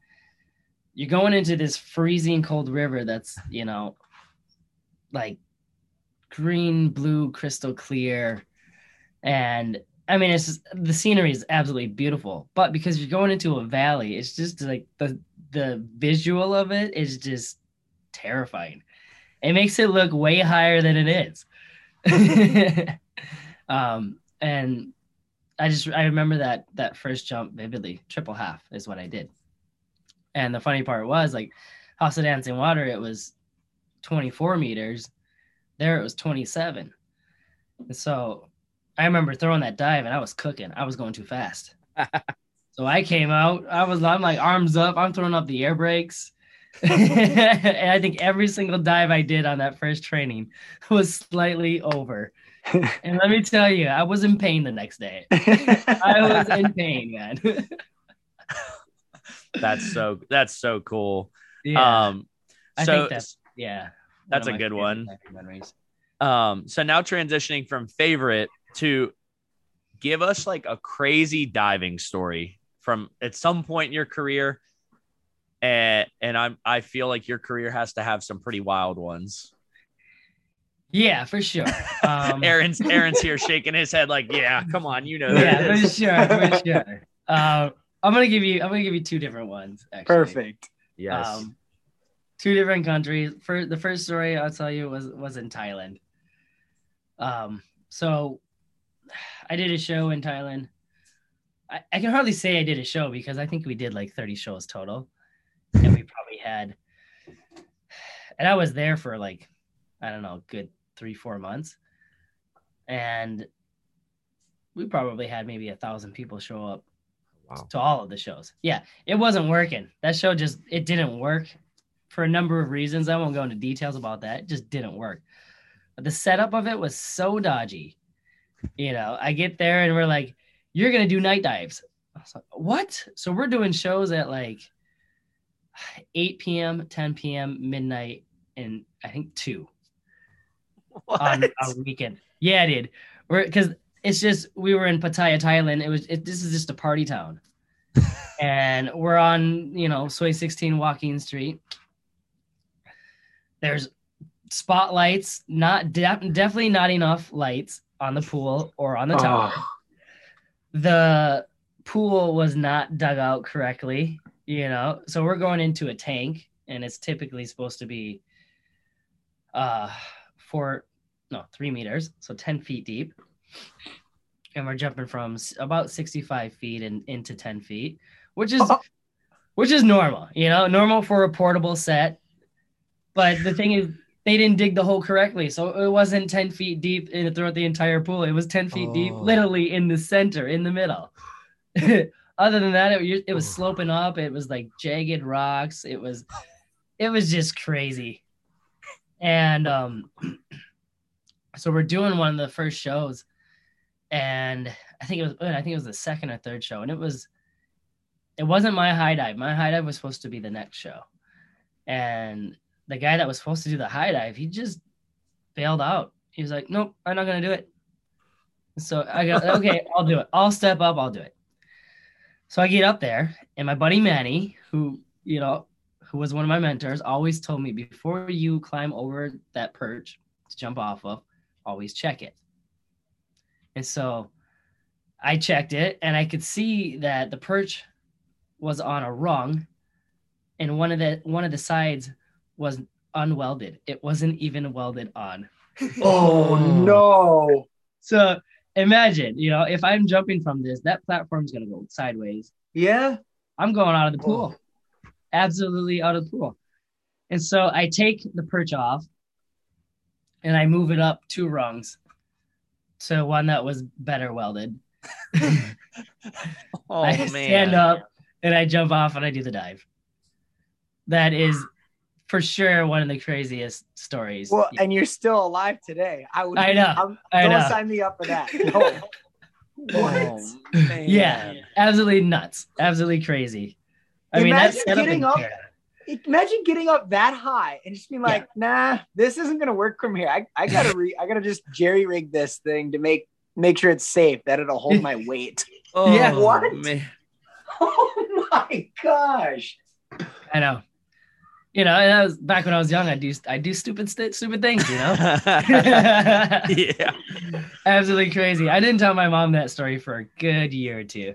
you're going into this freezing cold river that's, you know, like green, blue, crystal clear. And I mean, it's just, the scenery is absolutely beautiful, but because you're going into a valley, it's just like the the visual of it is just terrifying. It makes it look way higher than it is. um, and I just I remember that that first jump vividly. Triple half is what I did. And the funny part was like House of Dancing Water, it was 24 meters. There it was 27. And so I remember throwing that dive and I was cooking. I was going too fast. so I came out. I was I'm like arms up. I'm throwing up the air brakes. and I think every single dive I did on that first training was slightly over. and let me tell you, I was in pain the next day. I was in pain, man. that's so that's so cool. Yeah. Um I so think that's yeah. That's a good one. Memories. Um, so now transitioning from favorite to give us like a crazy diving story from at some point in your career. And and I'm I feel like your career has to have some pretty wild ones. Yeah, for sure. Um, Aaron's Aaron's here shaking his head like, yeah, come on, you know yeah, for sure, for sure. Um, I'm gonna give you. I'm gonna give you two different ones. Actually. Perfect. yes. Um, two different countries. For the first story I'll tell you was was in Thailand. Um, so I did a show in Thailand. I, I can hardly say I did a show because I think we did like 30 shows total, and we probably had. And I was there for like, I don't know, good three four months, and we probably had maybe a thousand people show up Wow. to all of the shows. Yeah, it wasn't working. That show just it didn't work for a number of reasons. I won't go into details about that. It just didn't work. But the setup of it was so dodgy. You know, I get there and we're like, "You're gonna do night dives." I was like, "What?" So we're doing shows at like 8 p.m., 10 p.m., midnight, and I think two on a weekend. Yeah, I did. We're because it's just we were in Pattaya, Thailand. It was it, this is just a party town, and we're on you know Soi 16 Walking Street. There's spotlights, not de- definitely not enough lights on the pool or on the tower. Oh, The pool was not dug out correctly, you know. So we're going into a tank, and it's typically supposed to be uh four no three meters, so ten feet deep, and we're jumping from about sixty five feet and into ten feet, which is which is normal, you know, normal for a portable set. But the thing is, they didn't dig the hole correctly, so it wasn't ten feet deep in, throughout the entire pool. It was ten feet deep, Oh. literally in the center, in the middle. Other than that, it, it was sloping up. It was like jagged rocks. It was, it was just crazy. And um, so we're doing one of the first shows, and I think it was, I think it was the second or third show, and it was, it wasn't my high dive. My high dive was supposed to be the next show, and the guy that was supposed to do the high dive, he just bailed out. He was like, "Nope, I'm not gonna do it." So I go, "Okay, I'll do it. I'll step up. I'll do it." So I get up there, and my buddy Manny, who you know, who was one of my mentors, always told me before you climb over that perch to jump off of, always check it. And so I checked it, and I could see that the perch was on a rung, and one of the one of the sides was unwelded. It wasn't even welded on. oh no. So imagine, you know, if I'm jumping from this, that platform's gonna go sideways. Yeah. I'm going out of the pool. Absolutely out of the pool. And so I take the perch off and I move it up two rungs to one that was better welded. Oh I man. stand up and I jump off and I do the dive. that is for sure one of the craziest stories. Well, and you're still alive today. I would. I know. I'm, I don't know. sign me up for that. No. What? man. Yeah, absolutely nuts, absolutely crazy. I mean, Imagine that's set up getting up- Canada. Imagine getting up that high and just being like, "Nah, this isn't gonna work from here. I, I gotta re, I gotta just jerry rig this thing to make make sure it's safe that it'll hold my weight." Oh, Yeah. What? man. oh my gosh! I know. You know, and that was back when I was young. I do I do stupid st- stupid things. You know, yeah. absolutely crazy. I didn't tell my mom that story for a good year or two.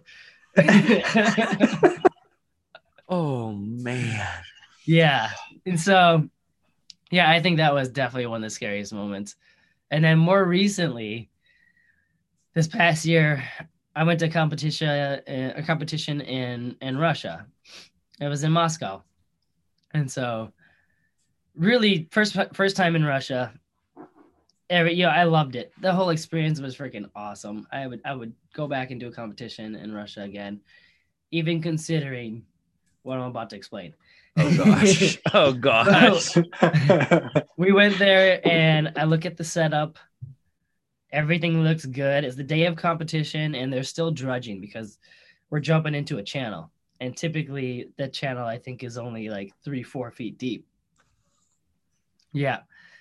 Oh man. yeah, and so yeah, I think that was definitely one of the scariest moments. And then more recently, this past year, I went to competition uh, a competition in in Russia. It was in Moscow, and so really first first time in Russia. Every you know, I loved it. The whole experience was freaking awesome. I would I would go back and do a competition in Russia again, even considering what I'm about to explain. Oh gosh. Oh gosh. we went there and I look at the setup. Everything looks good. It's the day of competition and they're still drudging because we're jumping into a channel. And typically the channel I think is only like three, four feet deep. Yeah.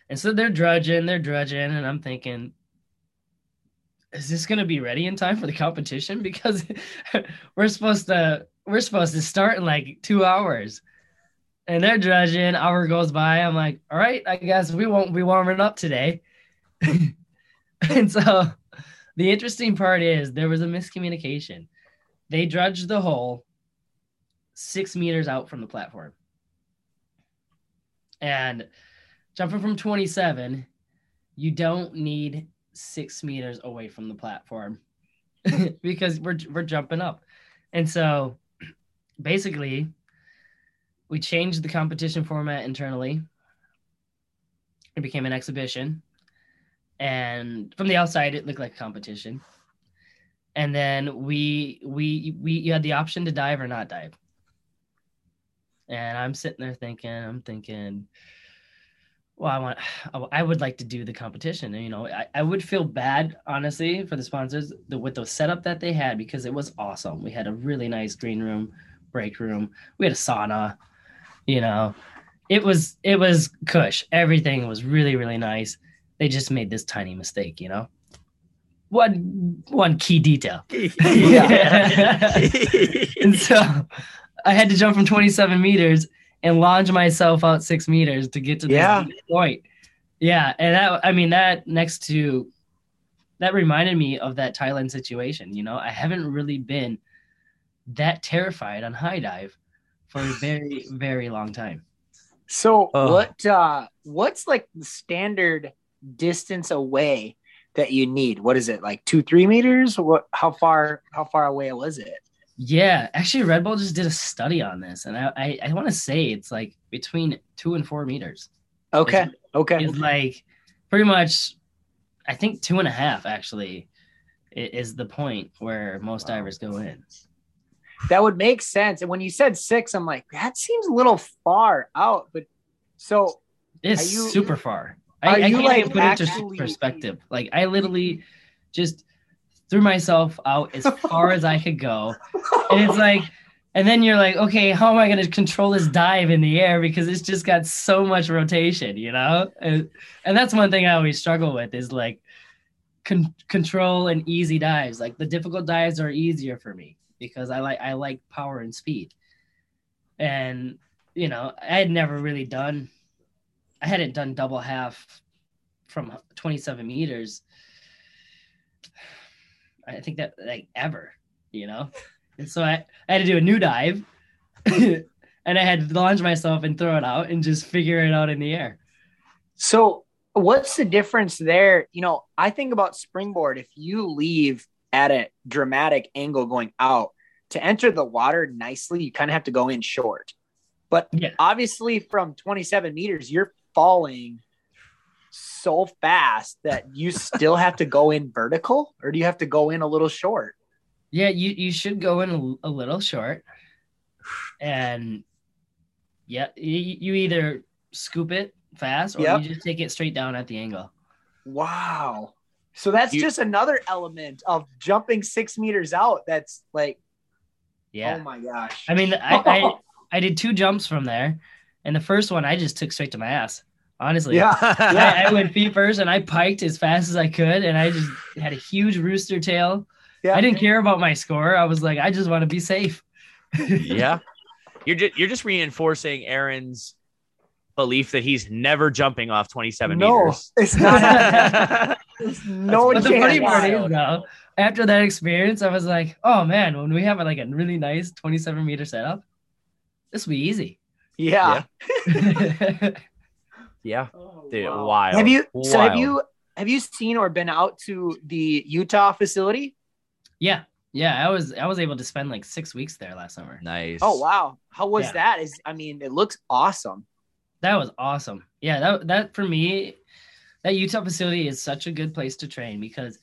And so they're drudging, they're drudging, and I'm thinking, is this gonna be ready in time for the competition? Because we're supposed to we're supposed to start in like two hours and they're drudging. Hour goes by. I'm like, all right, I guess we won't be warming up today. and so the interesting part is there was a miscommunication. They drudged the hole six meters out from the platform. And jumping from 27, you don't need six meters away from the platform because we're, we're jumping up. And so basically, we changed the competition format internally. It became an exhibition. And from the outside, it looked like a competition. And then we we we you had the option to dive or not dive. And I'm sitting there thinking, I'm thinking, well, I want, I would like to do the competition. And, you know, I, I would feel bad, honestly, for the sponsors the, with the setup that they had because it was awesome. We had a really nice green room, break room. We had a sauna, you know, it was, it was cush. Everything was really, really nice. They just made this tiny mistake, you know? One, one key detail. Yeah. and so I had to jump from 27 meters and launch myself out six meters to get to this Yeah. point. Yeah, and that I mean that next to that reminded me of that Thailand situation. You know, I haven't really been that terrified on high dive for a very very long time. So Oh. what uh what's like the standard distance away that you need? What is it like two, three meters? What how far how far away was it? Yeah, actually, Red Bull just did a study on this, and I I, I want to say it's like between two and four meters. Okay. Okay. It's like pretty much, I think two and a half actually is the point where most Wow. divers go in. That would make sense. And when you said six, I'm like, that seems a little far out. But so It's you- super far. I, I can't like, put it into perspective. Like I literally just threw myself out as far as I could go, and it's like, and then you're like, okay, how am I going to control this dive in the air because it's just got so much rotation, you know? And, and that's one thing I always struggle with is like con- control and easy dives. Like the difficult dives are easier for me because I like I like power and speed, and you know I had never really done, I hadn't done double half from 27 meters. I think that like ever, you know. And so I, I had to do a new dive and I had to launch myself and throw it out and just figure it out in the air. so what's the difference there? You know, I think about springboard. If you leave at a dramatic angle going out to enter the water nicely, you kind of have to go in short. But Yeah. obviously, from 27 meters, you're falling so fast that you still have to go in vertical, or do you have to go in a little short? Yeah, you, you should go in a, little short. And Yeah, you, you either scoop it fast or Yep. you just take it straight down at the angle. Wow. So that's You- just another element of jumping six meters out. That's like, Yeah. oh my gosh. I mean, I, I I did two jumps from there, and the first one I just took straight to my ass. Honestly, yeah. I, I went feet first, and I piked as fast as I could, and I just had a huge rooster tail. Yeah. I didn't care about my score. I was like, I just want to be safe. yeah. You're just you're just reinforcing Aaron's belief that he's never jumping off 27 No, meters. it's not. There's no But the funny part is, though, after that experience, I was like, oh man, when we have like a really nice 27 meter setup, this will be easy. Yeah. Yeah, Oh, dude, wow. wild. Have you? So have you? Have you seen or been out to the Utah facility? yeah, yeah, I was I was able to spend like six weeks there last summer. Nice. Oh wow, how was Yeah. that? Is I mean, it looks awesome. That was awesome. Yeah, that that for me, that Utah facility is such a good place to train because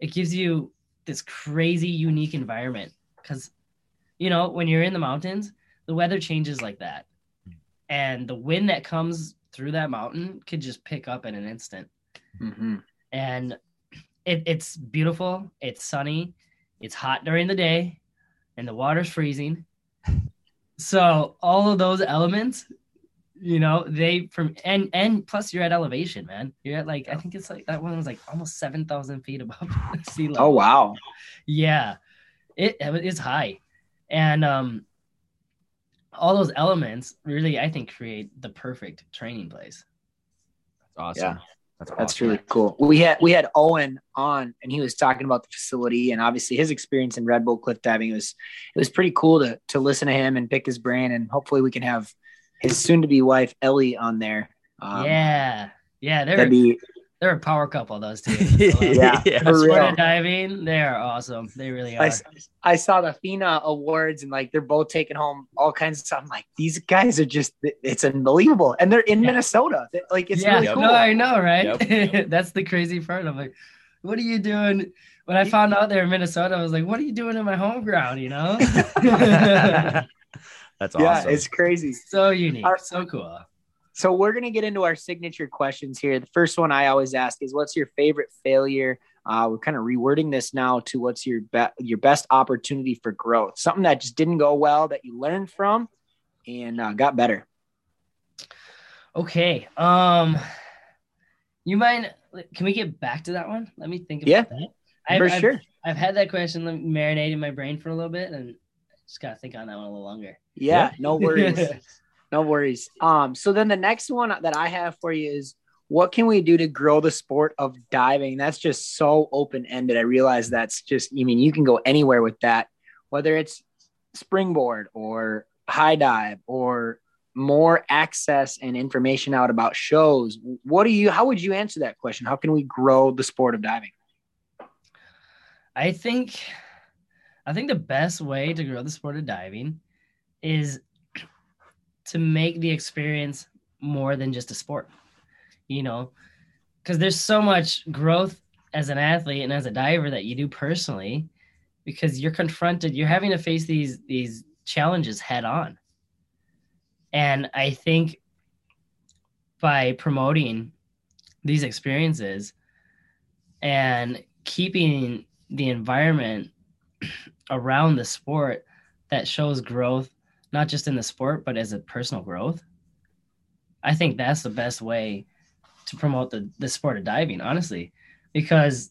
it gives you this crazy unique environment. Because you know when you're in the mountains, the weather changes like that, and the wind that comes through that mountain could just pick up in an instant. Mm-hmm. and it, it's beautiful. It's sunny. It's hot during the day, and the water's freezing. So all of those elements, you know, they from and and plus you're at elevation, man. You're at like I think it's like that one was like almost seven thousand feet above sea level. Oh wow. Yeah, it it's high, and um, all those elements really I think create the perfect training place. That's awesome. Yeah. That's, That's awesome. really cool. We had we had Owen on, and he was talking about the facility and obviously his experience in Red Bull cliff diving. It was it was pretty cool to to listen to him and pick his brain, and hopefully we can have his soon to be wife Ellie on there. Um, yeah, yeah, they're that'd be They're a power couple, those two. Uh, yeah, Yeah. for real. and diving, they are awesome. They really are. I saw the FINA awards and like they're both taking home all kinds of stuff. I'm like, these guys are just it's unbelievable. And they're in Yeah. Minnesota. Like it's yeah, really cool. no, I know, right? That's the crazy part. I'm like, what are you doing? When I found out they're in Minnesota, I was like, what are you doing in my home ground? You know? That's awesome. yeah, awesome. it's crazy. so unique, Our- so cool. So we're gonna get into our signature questions here. The first one I always ask is, "What's your favorite failure?" Uh, we're kind of rewording this now to "What's your be- your best opportunity for growth?" Something that just didn't go well that you learned from and uh, got better. Okay. Um, you mind? Can we get back to that one? Let me think about Yeah, that. I've, for I've- sure. I've had that question marinate in my brain for a little bit, and just gotta think on that one a little longer. Yeah, no worries. no worries. Um, so then the next one that I have for you is what can we do to grow the sport of diving? That's just so open ended. I realize that's just, I mean, you can go anywhere with that, whether it's springboard or high dive or more access and information out about shows. What do you, how would you answer that question? How can we grow the sport of diving? I think I think the best way to grow the sport of diving is to make the experience more than just a sport. You know, because there's so much growth as an athlete and as a diver that you do personally because you're confronted, you're having to face these these challenges head on. And I think by promoting these experiences and keeping the environment around the sport that shows growth, not just in the sport, but as a personal growth. I think that's the best way to promote the, the sport of diving, honestly, because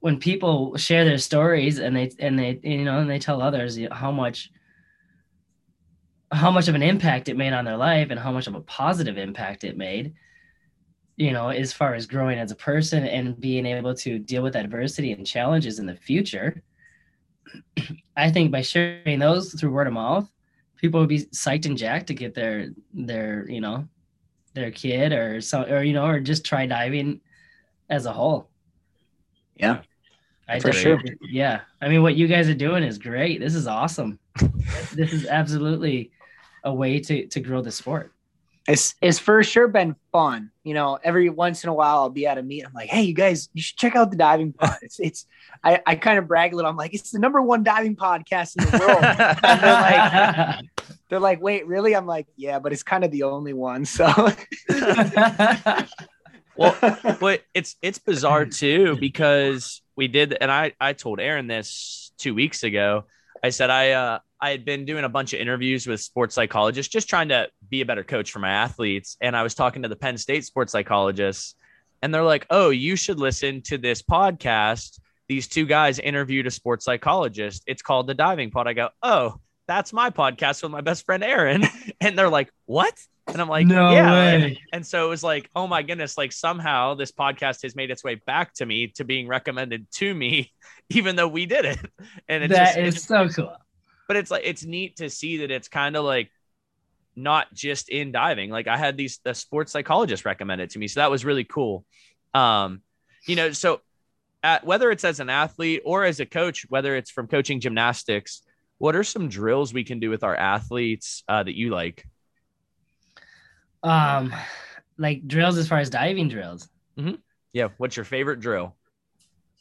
when people share their stories and they and they you know and they tell others how much how much of an impact it made on their life and how much of a positive impact it made you know, as far as growing as a person and being able to deal with adversity and challenges in the future, I think by sharing those through word of mouth, people would be psyched and jacked to get their their you know their kid or so or you know or just try diving as a whole. Yeah, I for sure. Yeah, I mean, what you guys are doing is great. This is awesome. this is absolutely a way to to grow the sport. It's it's for sure been fun. You know, every once in a while I'll be at a meet. I'm like, hey, you guys, you should check out the diving pod. It's it's I, I kind of brag a little. I'm like, it's the number one diving podcast in the world. And they're like, They're like, wait, really? I'm like, yeah, but it's kind of the only one. So, well, but it's it's bizarre too because we did, and I I told Aaron this two weeks ago. I said I uh, I had been doing a bunch of interviews with sports psychologists, just trying to be a better coach for my athletes. And I was talking to the Penn State sports psychologists, and they're like, "Oh, you should listen to this podcast." These two guys interviewed a sports psychologist. It's called the Diving Pod. I go, "Oh, that's my podcast with my best friend Aaron," and they're like, "What?" And I'm like, No yeah. way. And so it was like, oh my goodness, like somehow this podcast has made its way back to me to being recommended to me, even though we did it. And it's That just, is it's, so cool. But it's like it's neat to see that it's kind of like not just in diving. Like I had these the sports psychologist recommend it to me, so that was really cool. Um, you know, so at, whether it's as an athlete or as a coach, whether it's from coaching gymnastics, what are some drills we can do with our athletes uh, that you like? Um, like drills as far as diving drills. Mm-hmm. Yeah, what's your favorite drill?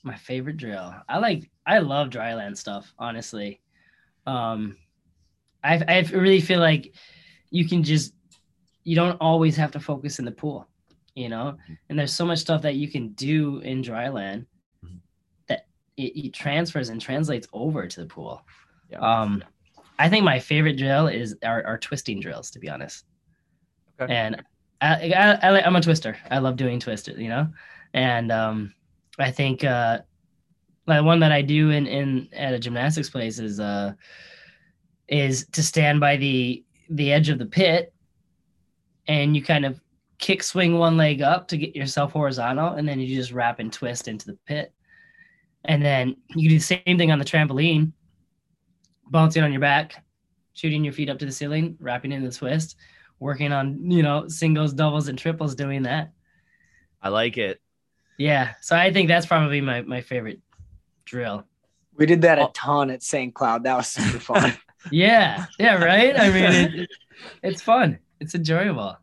My favorite drill. I like. I love dryland stuff. Honestly, um, I I really feel like you can just you don't always have to focus in the pool, you know. And there's so much stuff that you can do in dryland Mhm. that it, it transfers and translates over to the pool. Yeah. Um, I think my favorite drill is our, our twisting drills, to be honest. Okay. And I, I i i'm a twister. I love doing twisters, you know. And um, I think uh, like one that I do in in at a gymnastics place is uh, is to stand by the the edge of the pit, and you kind of kick swing one leg up to get yourself horizontal, and then you just wrap and twist into the pit. And then you do the same thing on the trampoline, bouncing on your back, shooting your feet up to the ceiling, wrapping into the twist, working on, you know, singles, doubles, and triples doing that. I like it. Yeah. So I think that's probably my, my favorite drill. we did that a ton at St. Cloud. That was super fun. Yeah. Yeah. Right. I mean, it, it- it's fun. It's enjoyable.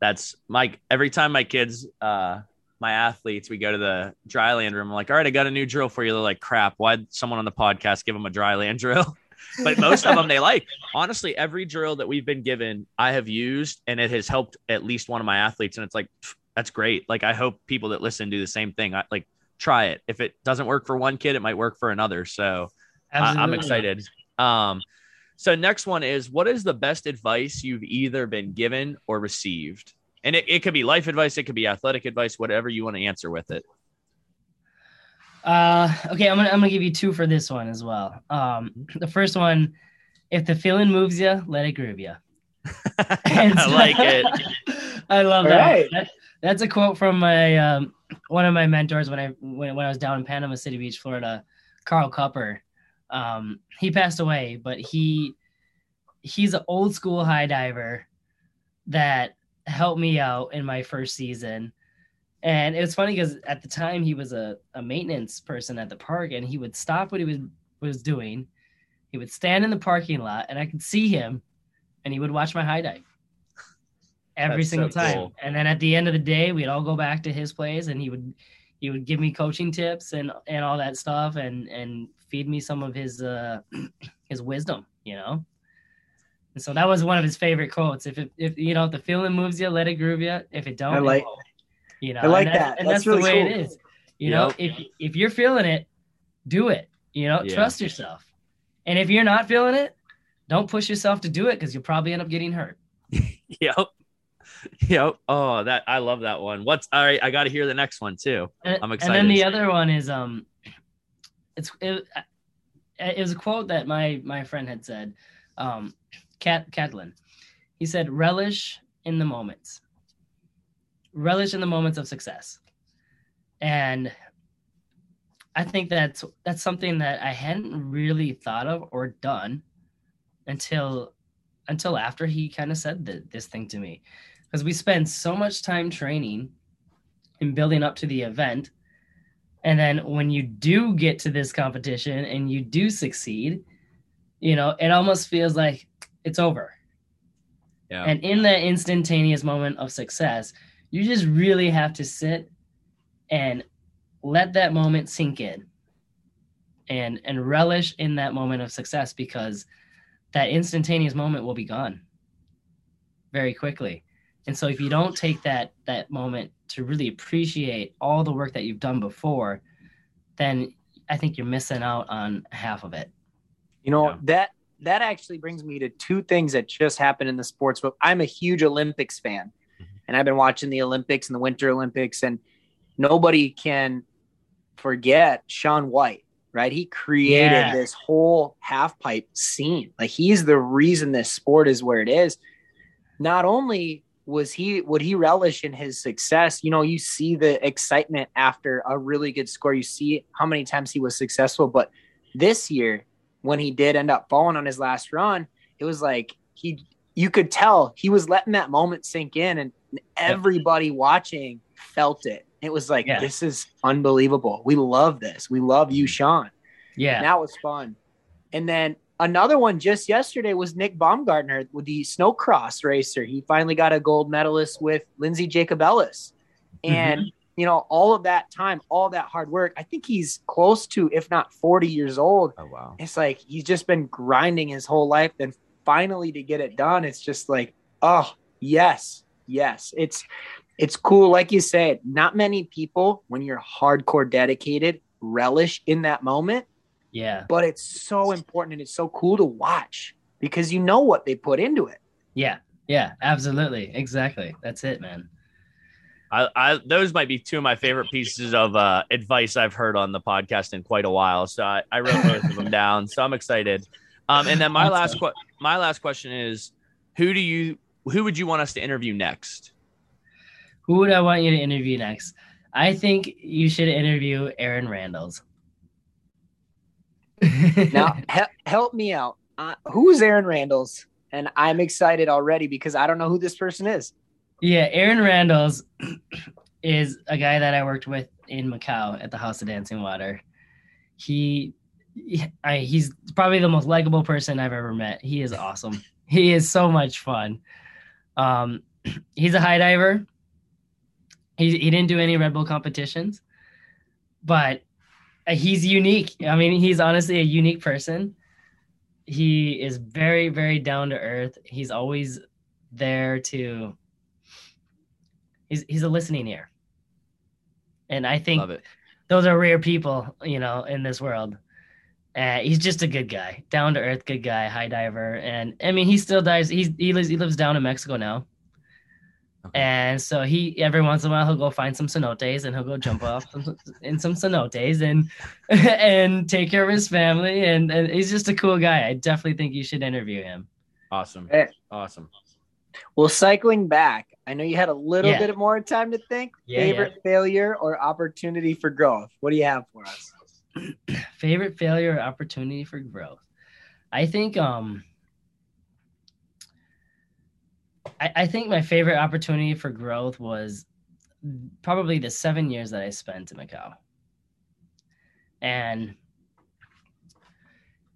That's Mike. Every time my kids, uh, my athletes, we go to the dry land room. I'm like, all right, I got a new drill for you. They're like, crap. Why'd someone on the podcast give them a dry land drill? but most of them they like. Honestly, every drill that we've been given, I have used, and it has helped at least one of my athletes. And it's like, that's great. Like, I hope people that listen do the same thing. I, like, try it. If it doesn't work for one kid, it might work for another. So I, I'm excited. Um, so next one is what is the best advice you've either been given or received? And it, it could be life advice, it could be athletic advice, whatever you want to answer with it. Uh, okay, I'm gonna I'm gonna give you two for this one as well. Um, the first one, if the feeling moves you, let it groove you. I like it. I love All that. right. that. That's a quote from my um, one of my mentors when I when, when I was down in Panama City Beach, Florida, Carl Cupper. Um, he passed away, but he he's an old school high diver that helped me out in my first season. And it was funny because at the time he was a, a maintenance person at the park and he would stop what he was was doing. He would stand in the parking lot and I could see him and he would watch my high dive every That's so single time. cool. And then at the end of the day, we'd all go back to his place and he would he would give me coaching tips and and all that stuff and and feed me some of his uh his wisdom, you know. And so that was one of his favorite quotes. If it, if you know if the feeling moves you, let it groove you. If it don't, I it like- won't. You know, I like and that. and That's that's, the way cool. it is. You know, if if you're feeling it, do it. You know, Yeah. trust yourself. And if you're not feeling it, don't push yourself to do it because you'll probably end up getting hurt. Yep. Yep. Oh, that I love that one. What's all right? I got to hear the next one too. And, I'm excited. And then the other one is um, it's it, it was a quote that my my friend had said, um, Cat Catalin. He said, "Relish in the moments. Relish in the moments of success." And I think that's that's something that I hadn't really thought of or done until until after he kind of said th- this thing to me because we spend so much time training and building up to the event and then when you do get to this competition and you do succeed you know it almost feels like it's over Yeah. and in that instantaneous moment of success you just really have to sit and let that moment sink in and and relish in that moment of success because that instantaneous moment will be gone very quickly. And so if you don't take that that moment to really appreciate all the work that you've done before, then I think you're missing out on half of it. You know, yeah. that that actually brings me to two things that just happened in the sports book. I'm a huge Olympics fan, mm-hmm. and I've been watching the Olympics and the Winter Olympics, and nobody can forget Shaun White, right? He created yeah. this whole half pipe scene. Like he's the reason this sport is where it is. Not only was he would he relish in his success, you know, you see the excitement after a really good score. You see how many times he was successful, but this year when he did end up falling on his last run, it was like he you could tell he was letting that moment sink in and everybody watching felt it. It was like, yeah. this is unbelievable. We love this. We love you, mm-hmm. Shaun Yeah. That was fun. And then another one just yesterday was Nick Baumgartner with the snowcross racer. He finally got a gold medalist with Lindsey Jacobellis. And, mm-hmm. you know, all of that time, all that hard work, I think he's close to, if not 40 years old. Oh, wow. It's like he's just been grinding his whole life. Then finally to get it done, it's just like, oh, yes, yes. It's, it's cool. Like you said, not many people, when you're hardcore dedicated, relish in that moment. Yeah. But it's so important and it's so cool to watch because you know what they put into it. Yeah. Yeah. Absolutely. Exactly. That's it, man. I, I those might be two of my favorite pieces of uh, advice I've heard on the podcast in quite a while. So I, I wrote both of them down. So I'm excited. Um, and then my last que- my last question is, who do you who would you want us to interview next? Who would I want you to interview next? I think you should interview Aaron Randalls. Now, he- help me out. Uh, who's Aaron Randalls? And I'm excited already because I don't know who this person is. Yeah, Aaron Randalls is a guy that I worked with in Macau at the House of Dancing Water. He, I, he's probably the most likable person I've ever met. He is awesome. He is so much fun. Um, he's a high diver. He he didn't do any Red Bull competitions, but he's unique. I mean, he's honestly a unique person. He is very very down to earth. He's always there to. He's he's a listening ear, and I think those are rare people, you know, in this world. Uh, he's just a good guy, down to earth, good guy, high diver, and I mean, he still dives. He's he lives he lives down in Mexico now. Okay. And so he every once in a while he'll go find some cenotes and he'll go jump off in some cenotes and and take care of his family and, and he's just a cool guy. I definitely think you should interview him. Awesome. Hey. Awesome. Well, cycling back, I know you had a little yeah. bit more time to think. Yeah, Favorite yeah. failure or opportunity for growth? What do you have for us? Favorite failure or opportunity for growth? I think um I, I think my favorite opportunity for growth was probably the seven years that I spent in Macau. And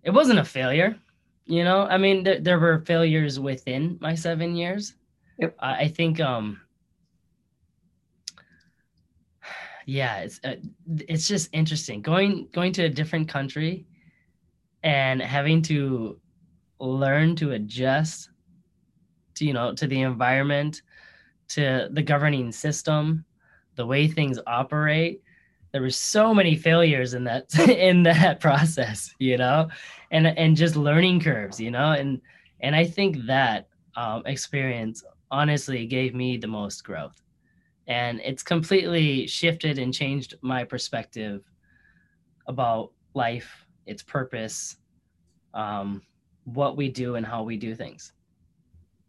it wasn't a failure, you know. I mean, there, there were failures within my seven years. Yep. I, I think, um, yeah, it's uh, it's just interesting going going to a different country and having to learn to adjust to you know to the environment to the governing system the way things operate. There were so many failures in that in that process you know and and just learning curves you know and and i think that um, experience honestly gave me the most growth. And it's completely shifted and changed my perspective about life its purpose um, what we do and how we do things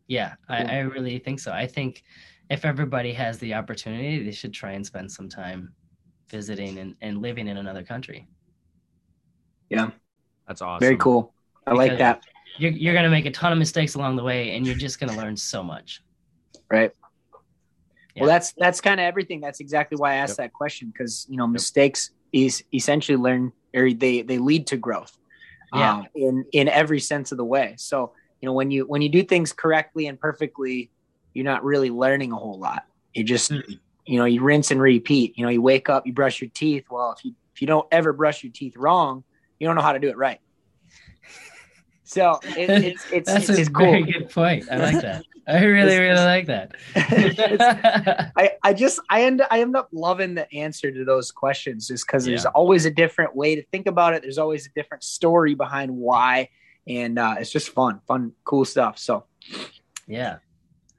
yeah, I, I really think so. I think if everybody has the opportunity, they should try and spend some time visiting and, and living in another country. Yeah. That's awesome. Very cool. I because like that. You're, you're going to make a ton of mistakes along the way and you're just going to learn so much. Right. Yeah. Well, that's, that's kind of everything. That's exactly why I asked yep. that question. Cause you know, mistakes is essentially learn or they, they lead to growth yeah. um, in, in every sense of the way. So, you know when you when you do things correctly and perfectly you're not really learning a whole lot you just you know you rinse and repeat you know you wake up you brush your teeth well if you if you don't ever brush your teeth wrong you don't know how to do it right So it, it's it's That's it's a cool. very good point. I like that. I really, really like that. I, I just I end I end up loving the answer to those questions just because there's always a different way to think about it. There's always a different story behind why, and uh, it's just fun, fun, cool stuff. So, yeah.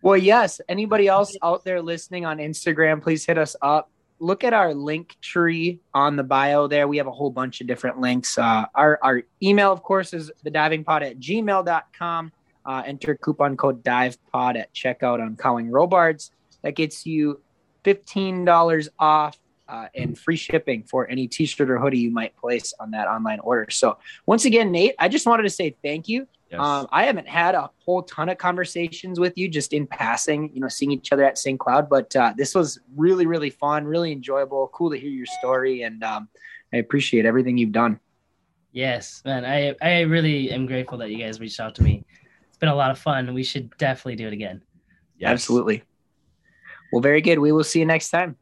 well, yes. Anybody else out there listening on Instagram, please hit us up. Look at our link tree on the bio there. We have a whole bunch of different links. Uh, our, our email, of course, is the divingpod at gmail.com. Uh, enter coupon code divepod at checkout on Cowing Robards. That gets you $15 off uh, and free shipping for any t-shirt or hoodie you might place on that online order. So once again, Nate, I just wanted to say thank you. Yes. Um, I haven't had a whole ton of conversations with you just in passing, you know, seeing each other at St. Cloud, but uh, this was really, really fun, really enjoyable, cool to hear your story. And um, I appreciate everything you've done. Yes, man. I I really am grateful that you guys reached out to me. It's been a lot of fun. We should definitely do it again. Yes. Absolutely. Well, very good. We will see you next time.